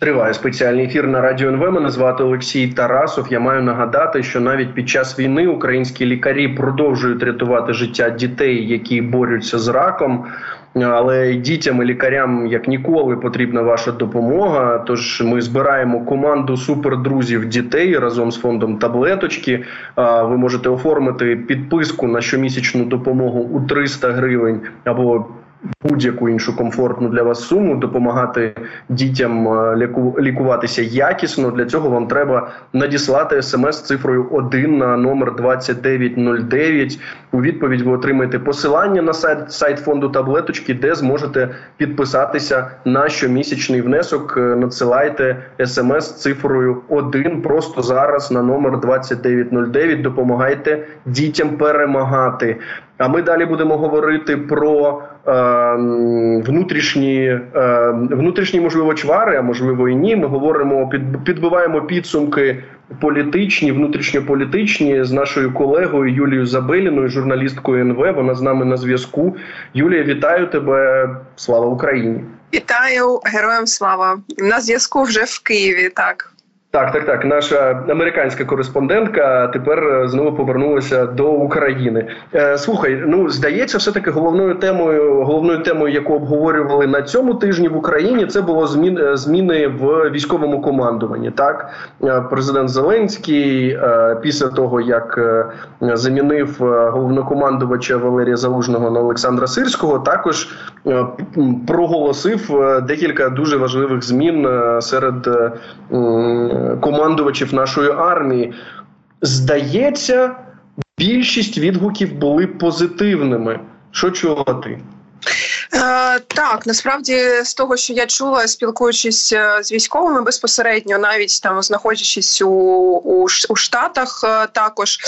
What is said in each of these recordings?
Триває спеціальний ефір на радіо НВ. Мене звати Олексій Тарасов. Я маю нагадати, що навіть під час війни українські лікарі продовжують рятувати життя дітей, які борються з раком. Але дітям і лікарям як ніколи потрібна ваша допомога. Тож ми збираємо команду супердрузів дітей разом з фондом таблеточки. Ви можете оформити підписку на щомісячну допомогу у 300 гривень або будь-яку іншу комфортну для вас суму, допомагати дітям е, лікуватися якісно. Для цього вам треба надіслати смс цифрою 1 на номер 2909. У відповідь ви отримаєте посилання на сайт сайт фонду таблеточки, де зможете підписатися на щомісячний внесок. Е, надсилайте смс цифрою 1 просто зараз на номер 2909. Допомагайте дітям перемагати. А ми далі будемо говорити про е, внутрішні е, внутрішні, можливо, чвари, а можливо і ні. Ми говоримо, під, підбиваємо підсумки політичні, внутрішньополітичні з нашою колегою Юлією Забеліною, журналісткою НВ. Вона з нами на зв'язку. Юлія, вітаю тебе! Слава Україні! Вітаю героям слава на зв'язку вже в Києві. Так. Так, так, так. Наша американська кореспондентка тепер е, знову повернулася до України. Е, слухай, ну здається, все таки головною темою, головною темою, яку обговорювали на цьому тижні в Україні, це було змін е, зміни в військовому командуванні. Так, президент Зеленський після того як замінив головнокомандувача Валерія Залужного на Олександра Сирського, також проголосив декілька дуже важливих змін серед командувачів нашої армії. Здається, більшість відгуків були позитивними. Що чула ти? Е, так, насправді з того, що я чула, спілкуючись е, з військовими безпосередньо, навіть там знаходячись у у, у Штатах, е, також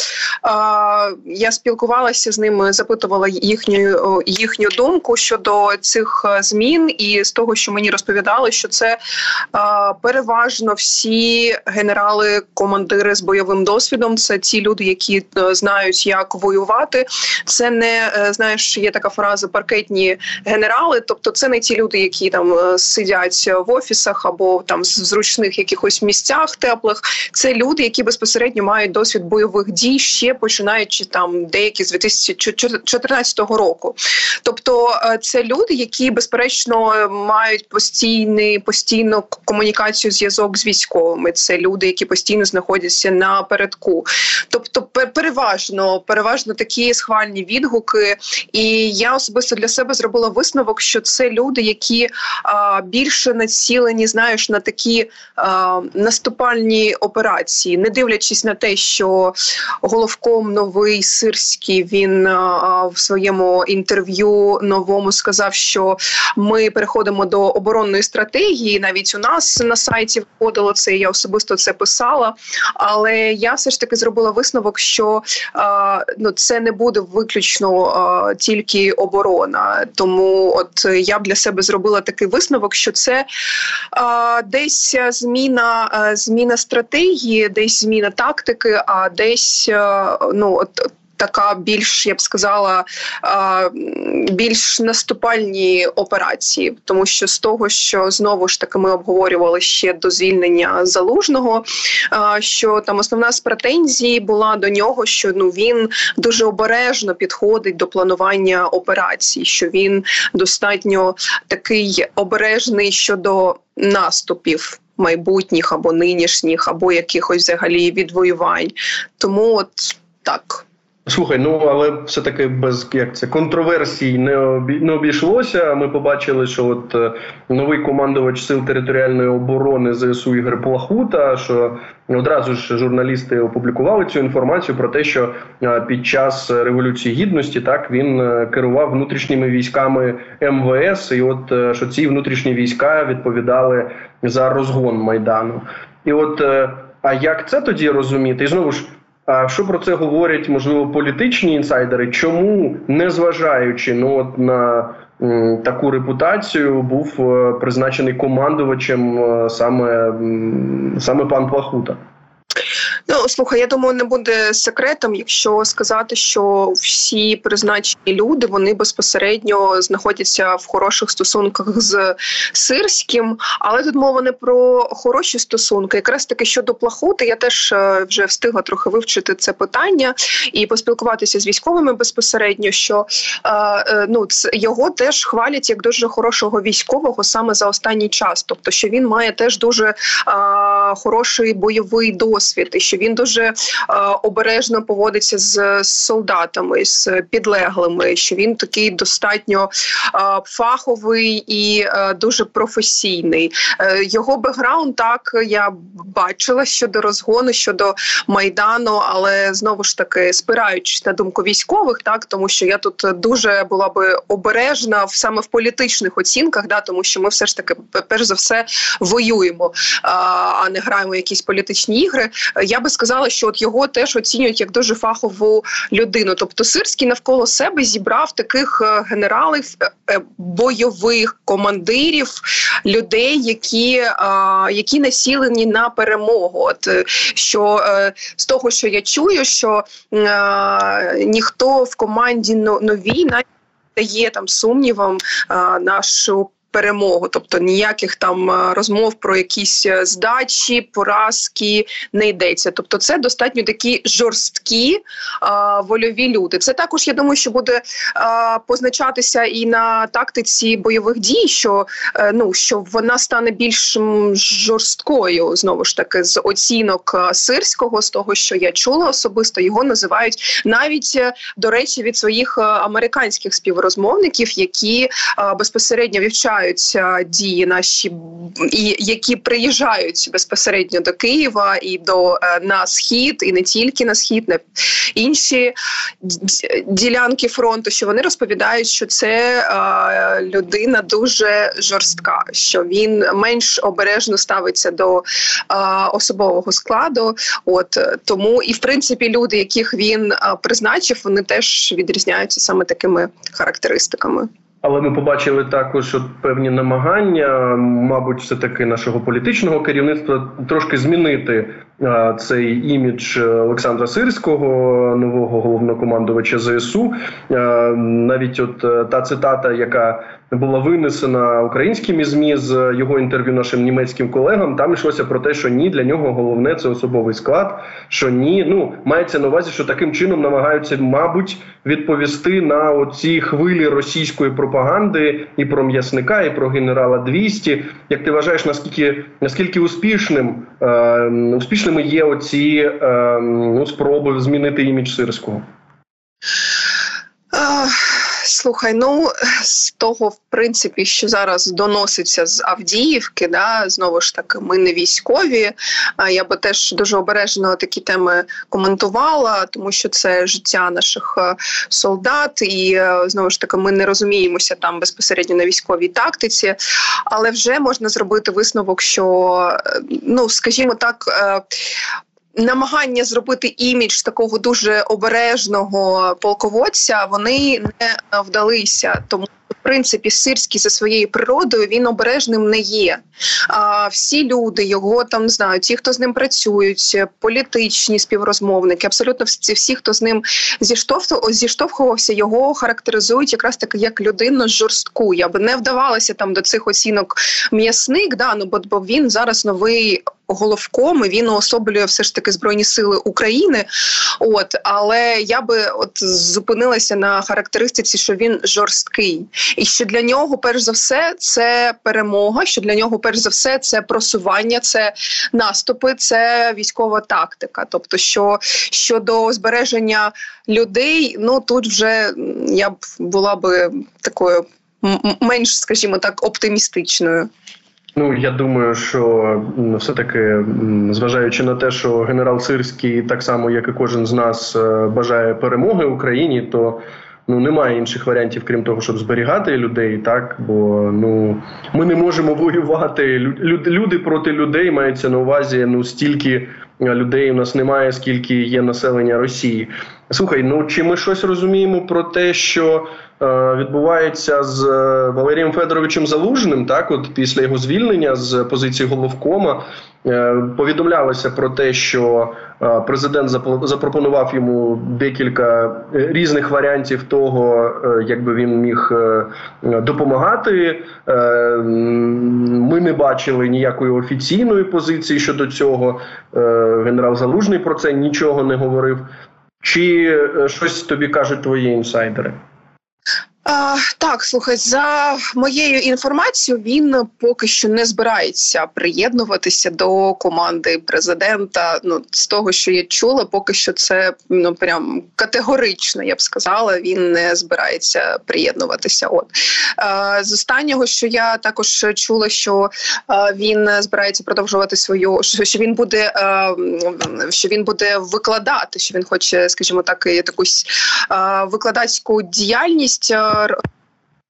я спілкувалася з ними, запитувала їхню їхню думку щодо цих змін, і з того, що мені розповідали, що це переважно всі генерали-командири з бойовим досвідом. Це ті люди, які знають, як воювати. Це не знаєш, є така фраза паркетні генерали. Тобто, це не ті люди, які там е, сидять в офісах або там в зручних якихось місцях теплих. Це люди, які безпосередньо мають досвід бойових дій, ще починаючи там деякі з 2014 року. Тобто, е, це люди, які безперечно мають постійний постійну комунікацію, зв'язок з військовими. Це люди, які постійно знаходяться на передку. Тобто, переважно переважно такі схвальні відгуки, і я особисто для себе зробила висновок, що це люди, які а, більше націлені, знаєш, на такі а, наступальні операції, не дивлячись на те, що головком новий сирський він а, в своєму інтерв'ю новому сказав, що ми переходимо до оборонної стратегії. Навіть у нас на сайті входило це. Я особисто це писала. Але я все ж таки зробила висновок, що ну це не буде виключно тільки оборона, тому от я б для себе зробила такий висновок, що це а, десь зміна зміна стратегії, десь зміна тактики, а десь ну от така більш я б сказала більш наступальні операції, тому що з того, що знову ж таки ми обговорювали ще до звільнення залужного, що там основна з претензій була до нього, що ну він дуже обережно підходить до планування операцій, що він достатньо такий обережний щодо наступів. Майбутніх або нинішніх, або якихось взагалі відвоювань, тому от так. Слухай, ну але все таки без як це контроверсій не обі, не обійшлося. Ми побачили, що от е, новий командувач сил територіальної оборони ЗСУ Ігор Плахута, що одразу ж журналісти опублікували цю інформацію про те, що е, під час революції гідності так він е, керував внутрішніми військами МВС, і от що ці внутрішні війська відповідали за розгон майдану. І от а як це тоді розуміти? І знову ж. Що про це говорять можливо політичні інсайдери? Чому незважаючи ну от на таку репутацію, був е, призначений командувачем е, саме саме пан Плахута? Слухай, я думаю, не буде секретом, якщо сказати, що всі призначені люди вони безпосередньо знаходяться в хороших стосунках з сирським, але тут мова не про хороші стосунки. Якраз таки щодо плахути, я теж е, вже встигла трохи вивчити це питання і поспілкуватися з військовими безпосередньо. Що е, е, ну його теж хвалять як дуже хорошого військового саме за останній час, тобто що він має теж дуже е, хороший бойовий досвід, і що він дуже е, обережно поводиться з солдатами, з підлеглими. Що він такий достатньо е, фаховий і е, дуже професійний. Його бекграунд так я бачила щодо розгону, щодо майдану, але знову ж таки спираючись на думку військових, так тому що я тут дуже була би обережна в саме в політичних оцінках, да тому що ми все ж таки перш за все воюємо, а не граємо якісь політичні ігри. Я би сказала, що от його теж оцінюють як дуже фахову людину. Тобто, Сирський навколо себе зібрав таких е, генералів е, бойових командирів, людей, які які націлені на перемогу. От що з того, що я чую, що ніхто в команді новій навіть дає там сумнівам нашу перемогу, тобто ніяких там е, розмов про якісь е, здачі, поразки не йдеться. Тобто, це достатньо такі жорсткі а, вольові люди. Це також я думаю, що буде а, позначатися і на тактиці бойових дій, що а, ну що вона стане більш жорсткою знову ж таки з оцінок сирського, з того, що я чула особисто, його називають навіть е, до речі від своїх американських співрозмовників, які безпосередньо вивчають тривають дії наші і які приїжджають безпосередньо до Києва і до е, на схід, і не тільки на схід, на інші ділянки фронту. Що вони розповідають, що це е, людина дуже жорстка, що він менш обережно ставиться до е, особового складу. От тому і в принципі люди, яких він призначив, вони теж відрізняються саме такими характеристиками. Але ми побачили також от певні намагання, мабуть, все таки нашого політичного керівництва трошки змінити цей імідж Олександра Сирського, нового головнокомандувача ЗСУ. Навіть от е, та цитата, яка була винесена українськими змі з його інтерв'ю нашим німецьким колегам. Там йшлося про те, що ні, для нього головне це особовий склад. Що ні, ну мається на увазі, що таким чином намагаються, мабуть, відповісти на оці хвилі російської пропаганди і про м'ясника, і про генерала 200. Як ти вважаєш, наскільки наскільки успішним е, успішними є оці е, ну, спроби змінити імідж сирського? Слухай, ну з того, в принципі, що зараз доноситься з Авдіївки, да знову ж таки, ми не військові. Я би теж дуже обережно такі теми коментувала, тому що це життя наших е, солдат, і е, знову ж таки, ми не розуміємося там безпосередньо на військовій тактиці, але вже можна зробити висновок, що е, ну скажімо так намагання зробити імідж такого дуже обережного полководця вони не вдалися, тому в принципі сирський за своєю природою він обережним не є. А всі люди його там знають, ті, хто з ним працюють, політичні співрозмовники, абсолютно всі, всі хто з ним зіштовхувався, його характеризують якраз таки як людину жорстку. Я би не вдавалася там до цих оцінок м'ясник, да ну бо, бо він зараз новий головком і він уособлює все ж таки збройні сили України. От але я би от зупинилася на характеристиці, що він жорсткий, і що для нього, перш за все, це перемога. Що для нього, перш за все, це просування, це наступи, це військова тактика. Тобто, що щодо збереження людей, ну тут вже я б була би такою менш, скажімо так, оптимістичною. Ну я думаю, що все таки, зважаючи на те, що генерал Сирський, так само як і кожен з нас, е, бажає перемоги Україні, то ну немає інших варіантів, крім того, щоб зберігати людей, так бо ну ми не можемо воювати. люди проти людей мається на увазі. Ну стільки людей у нас немає, скільки є населення Росії. Слухай, ну чи ми щось розуміємо про те, що е, відбувається з е, Валерієм Федоровичем Залужним, так, от після його звільнення з позиції головкома е, повідомлялося про те, що е, президент запропонував йому декілька різних варіантів того, е, як би він міг е, допомагати. Е, ми не бачили ніякої офіційної позиції щодо цього. Е, генерал Залужний про це нічого не говорив. Чи е, щось тобі кажуть твої інсайдери? А, Так, слухай, за моєю інформацією, він поки що не збирається приєднуватися до команди президента. Ну з того, що я чула, поки що це ну прям категорично. Я б сказала, він не збирається приєднуватися. От а, з останнього, що я також чула, що а, він збирається продовжувати свою що він буде, а, що він буде викладати, що він хоче, скажімо так, якусь викладацьку діяльність or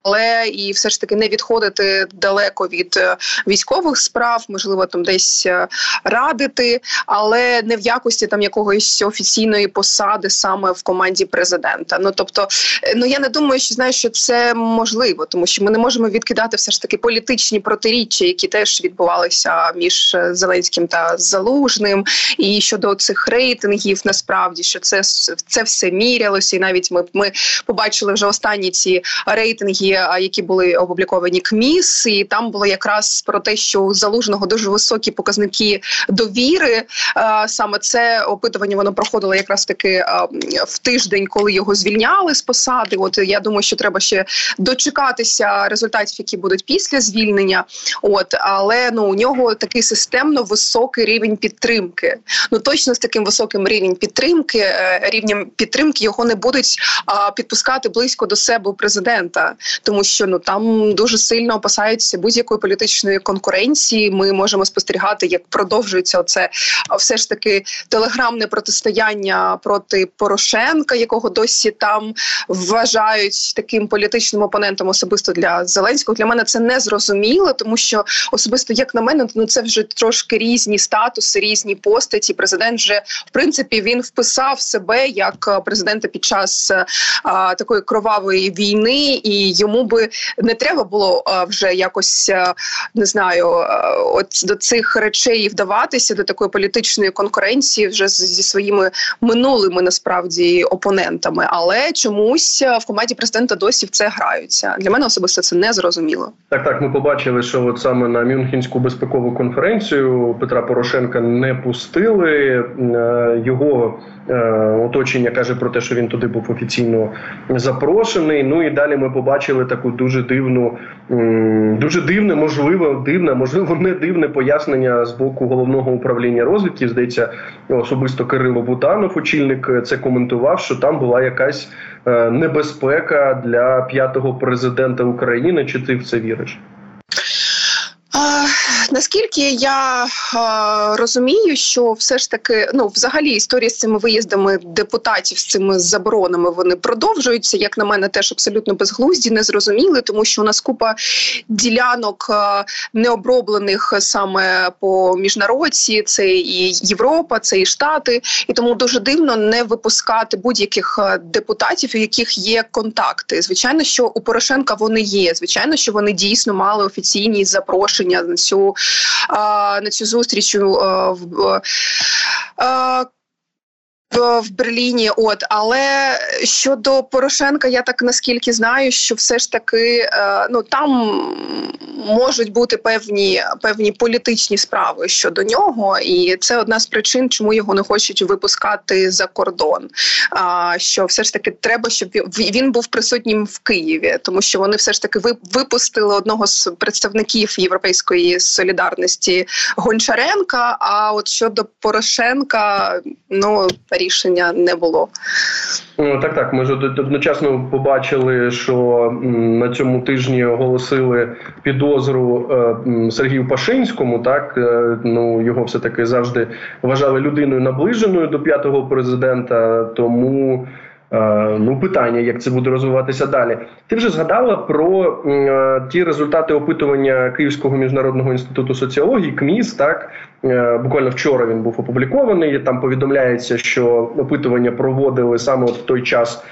але і все ж таки не відходити далеко від е, військових справ, можливо, там десь е, радити, але не в якості там якогось офіційної посади саме в команді президента. Ну тобто, е, ну я не думаю, що знаю, що це можливо, тому що ми не можемо відкидати все ж таки політичні протиріччя, які теж відбувалися між Зеленським та Залужним, і щодо цих рейтингів, насправді що це це все мірялося, і навіть ми ми побачили вже останні ці рейтинги які були опубліковані КМІС, і там було якраз про те, що у залужного дуже високі показники довіри. Саме це опитування воно проходило якраз таки в тиждень, коли його звільняли з посади. От я думаю, що треба ще дочекатися результатів, які будуть після звільнення. От але ну у нього такий системно високий рівень підтримки. Ну точно з таким високим рівнем підтримки, е, рівнем підтримки його не будуть підпускати близько до себе президента тому що ну там дуже сильно опасаються будь-якої політичної конкуренції. Ми можемо спостерігати, як продовжується це все ж таки телеграмне протистояння проти Порошенка, якого досі там вважають таким політичним опонентом, особисто для Зеленського. Для мене це не зрозуміло, тому що особисто як на мене, ну це вже трошки різні статуси, різні постаті. Президент вже в принципі він вписав себе як президента під час а, такої кровавої війни і йому йому би не треба було вже якось не знаю, от до цих речей вдаватися до такої політичної конкуренції вже зі своїми минулими насправді опонентами. Але чомусь в команді президента досі в це граються. Для мене особисто це не зрозуміло. Так, так ми побачили, що от саме на Мюнхенську безпекову конференцію Петра Порошенка не пустили е, його. Е, оточення каже про те, що він туди був офіційно запрошений. Ну і далі ми побачили таку дуже дивну, дуже дивне, можливо, дивне, можливо, не дивне пояснення з боку головного управління розвідки. Здається, особисто Кирило Бутанов, очільник, це коментував, що там була якась е, небезпека для п'ятого президента України. Чи ти в це віриш? Наскільки я а, розумію, що все ж таки, ну взагалі історія з цими виїздами депутатів з цими заборонами вони продовжуються. Як на мене, теж абсолютно безглузді, незрозуміли, тому що у нас купа ділянок а, необроблених саме по міжнародці. Це і Європа, це і Штати, і тому дуже дивно не випускати будь-яких депутатів, у яких є контакти. Звичайно, що у Порошенка вони є. Звичайно, що вони дійсно мали офіційні запрошення на цю на цю зустріч в в Берліні, от але щодо Порошенка, я так наскільки знаю, що все ж таки е, ну там можуть бути певні певні політичні справи щодо нього, і це одна з причин, чому його не хочуть випускати за кордон. А що все ж таки треба, щоб він був присутнім в Києві, тому що вони все ж таки випустили одного з представників європейської солідарності Гончаренка. А от щодо Порошенка, ну рішення не було. Ну, так, так. Ми ж одночасно побачили, що на цьому тижні оголосили підозру е, Сергію Пашинському. Так е, ну його все таки завжди вважали людиною наближеною до п'ятого президента. Тому Е, ну, питання, як це буде розвиватися далі. Ти вже згадала про е, ті результати опитування Київського міжнародного інституту соціології КМІС, так Буквально вчора він був опублікований. Там повідомляється, що опитування проводили саме в той час,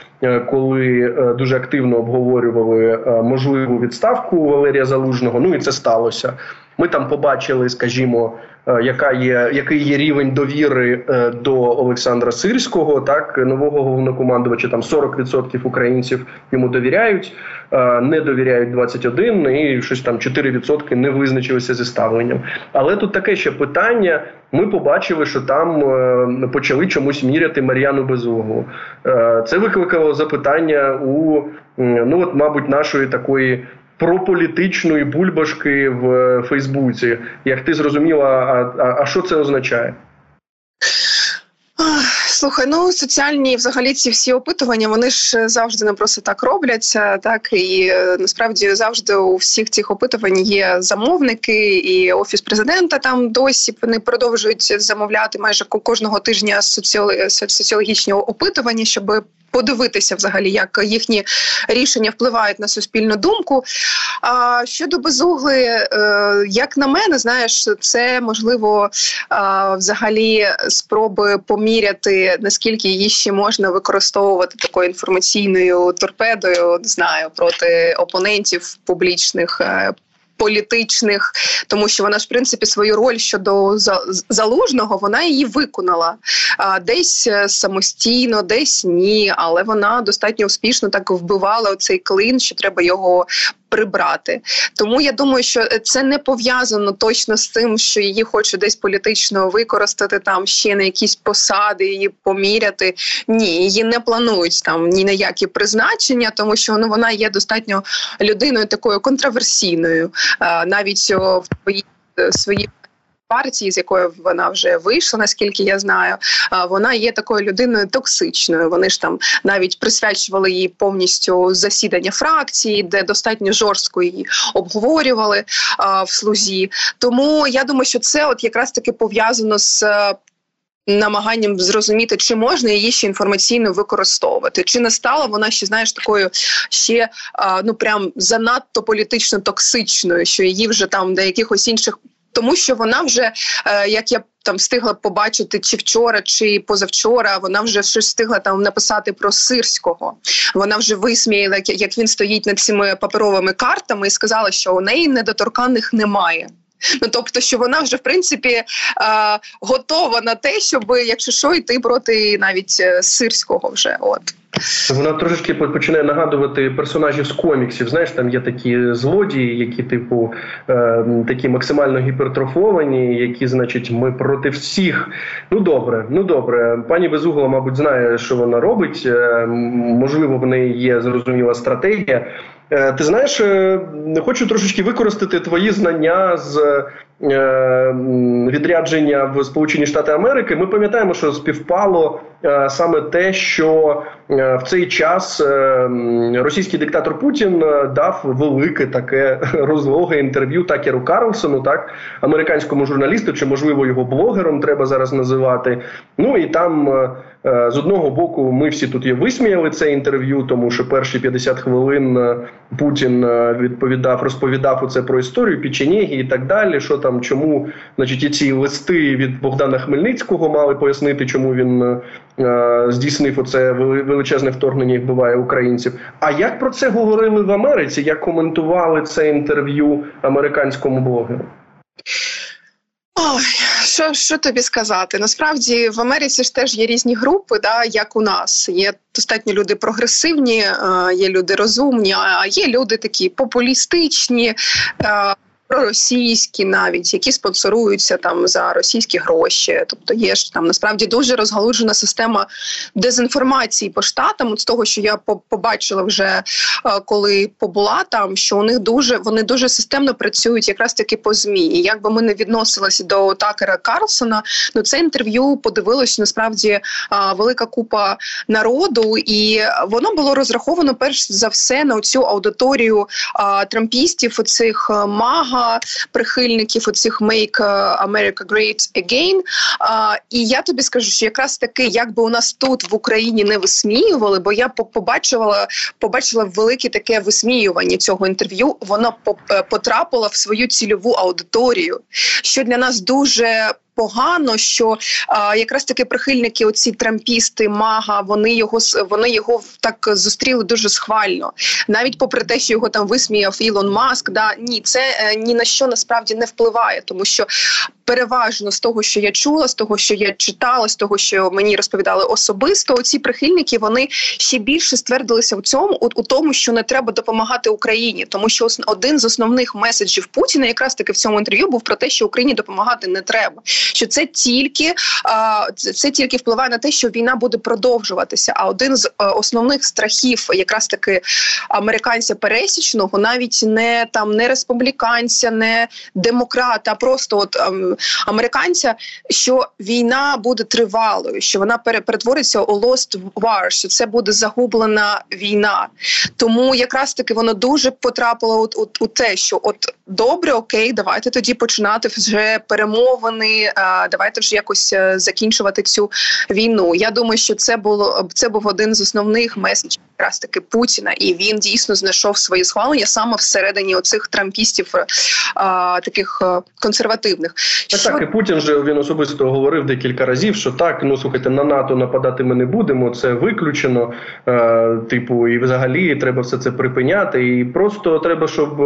коли дуже активно обговорювали можливу відставку Валерія Залужного. Ну і це сталося. Ми там побачили, скажімо, Е, яка є який є рівень довіри е, до Олександра Сирського, так нового головнокомандувача. Там 40% українців йому довіряють, е, не довіряють 21% і щось там 4% не визначилися зі ставленням. Але тут таке ще питання. Ми побачили, що там почали чомусь міряти Мар'яну Безуглу. Це викликало запитання у ну от, мабуть, нашої такої про політичної бульбашки в Фейсбуці. Як ти зрозуміла, а, а, а що це означає? Слухай, ну соціальні взагалі ці всі опитування вони ж завжди не просто так робляться, так і е, насправді завжди у всіх цих опитувань є замовники, і офіс президента там досі вони продовжують замовляти майже кожного тижня соціологічні опитування, щоб подивитися, взагалі, як їхні рішення впливають на суспільну думку. А щодо безугли, е, як на мене, знаєш, це можливо взагалі спроби поміряти наскільки її ще можна використовувати такою інформаційною торпедою, не знаю, проти опонентів публічних е, політичних, тому що вона ж в принципі свою роль щодо залужного вона її виконала десь е, самостійно, десь ні, але вона достатньо успішно так вбивала цей клин, що треба його прибрати. Тому я думаю, що це не пов'язано точно з тим, що її хочуть десь політично використати там ще на якісь посади, її поміряти. Ні, її не планують там ні на які призначення, тому що ну вона є достатньо людиною такою контроверсійною, навіть в своїй своїй партії, з якої вона вже вийшла, наскільки я знаю, вона є такою людиною токсичною. Вони ж там навіть присвячували їй повністю засідання фракції, де достатньо жорстко її обговорювали в слузі. Тому я думаю, що це от якраз таки пов'язано з. Намаганням зрозуміти, чи можна її ще інформаційно використовувати, чи не стала вона ще знаєш такою ще ну прям занадто політично токсичною, що її вже там до якихось інших тому що вона вже е, як я там встигла побачити, чи вчора, чи позавчора, вона вже щось встигла там написати про сирського. Вона вже висміяла, як він стоїть над цими паперовими картами, і сказала, що у неї недоторканних немає. Ну тобто, що вона вже в принципі е, готова на те, щоб якщо що йти проти навіть е, сирського вже от. Вона трошечки починає нагадувати персонажів з коміксів. Знаєш, там є такі злодії, які, типу, е, такі максимально гіпертрофовані, які, значить, ми проти всіх. Ну добре, ну добре. Пані Безугла, мабуть, знає, що вона робить. Е, можливо, в неї є зрозуміла стратегія. Е, ти знаєш, е, хочу трошечки використати твої знання з Е, відрядження в Сполучені Штати Америки, ми пам'ятаємо, що співпало е, саме те, що в цей час російський диктатор Путін дав велике таке розлоге інтерв'ю Такеру Карлсону, так американському журналісту, чи можливо його блогером треба зараз називати. Ну і там з одного боку ми всі тут є висміяли це інтерв'ю, тому що перші 50 хвилин Путін відповідав, розповідав оце про історію Печенєгі і так далі. Що там чому значить, ці листи від Богдана Хмельницького мали пояснити, чому він е, здійснив оце величезне вторгнення і вбиває українців. А як про це говорили в Америці? Як коментували це інтерв'ю американському блогеру? Ой, що що тобі сказати? Насправді в Америці ж теж є різні групи, да, як у нас. Є достатньо люди прогресивні, е, є люди розумні, а є люди такі популістичні. Е, проросійські, навіть які спонсоруються там за російські гроші. Тобто є ж там насправді дуже розгалуджена система дезінформації по штатам. От з того, що я побачила вже е, коли побула там, що у них дуже вони дуже системно працюють якраз таки по змі. І Як би ми не відносилися до Такера Карлсона, ну це інтерв'ю подивилось насправді е, велика купа народу, і воно було розраховано перш за все на цю аудиторію трампістів, оцих е, мага мага прихильників оцих «Make America Great Again». І я тобі скажу, що якраз таки, як би у нас тут в Україні не висміювали, бо я побачила побачила велике таке висміювання цього інтерв'ю. Воно потрапило в свою цільову аудиторію, що для нас дуже погано, що а, якраз таки прихильники, оці трампісти, мага, вони його вони його так зустріли дуже схвально, навіть попри те, що його там висміяв Ілон Маск. Да ні, це е, ні на що насправді не впливає, тому що переважно з того, що я чула, з того, що я читала, з того, що мені розповідали особисто, ці прихильники вони ще більше ствердилися в цьому, у, у тому, що не треба допомагати Україні, тому що один з основних меседжів Путіна, якраз таки в цьому інтерв'ю, був про те, що Україні допомагати не треба що це тільки це тільки впливає на те, що війна буде продовжуватися. А один з е, основних страхів, якраз таки американця пересічного, навіть не там не республіканця, не демократа, а просто от ем, американця, що війна буде тривалою, що вона перетвориться у lost war, що це буде загублена війна. Тому якраз таки воно дуже потрапило у, у, у те, що от добре, окей, давайте тоді починати вже перемовини давайте вже якось е, закінчувати цю війну. Я думаю, що це було це був один з основних меседжів якраз таки Путіна, і він дійсно знайшов своє схвалення саме всередині оцих трампістів е, а, таких е, консервативних. Так, що... так, і Путін же він особисто говорив декілька разів, що так, ну слухайте, на НАТО нападати ми не будемо. Це виключено. Е, типу, і взагалі треба все це припиняти. І просто треба, щоб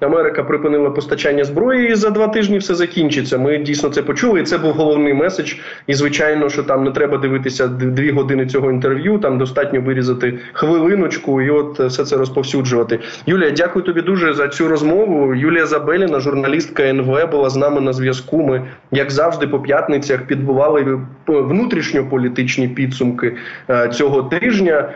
Америка припинила постачання зброї, і за два тижні все закінчиться. Ми дійсно це почули. і Це був головний меседж. І звичайно, що там не треба дивитися дві години цього інтерв'ю. Там достатньо вирізати хвилиночку і от все це розповсюджувати. Юлія, дякую тобі дуже за цю розмову. Юлія Забеліна, журналістка НВ, була з нами на зв'язку. Ми, як завжди, по п'ятницях підбували внутрішньополітичні підсумки е, цього тижня.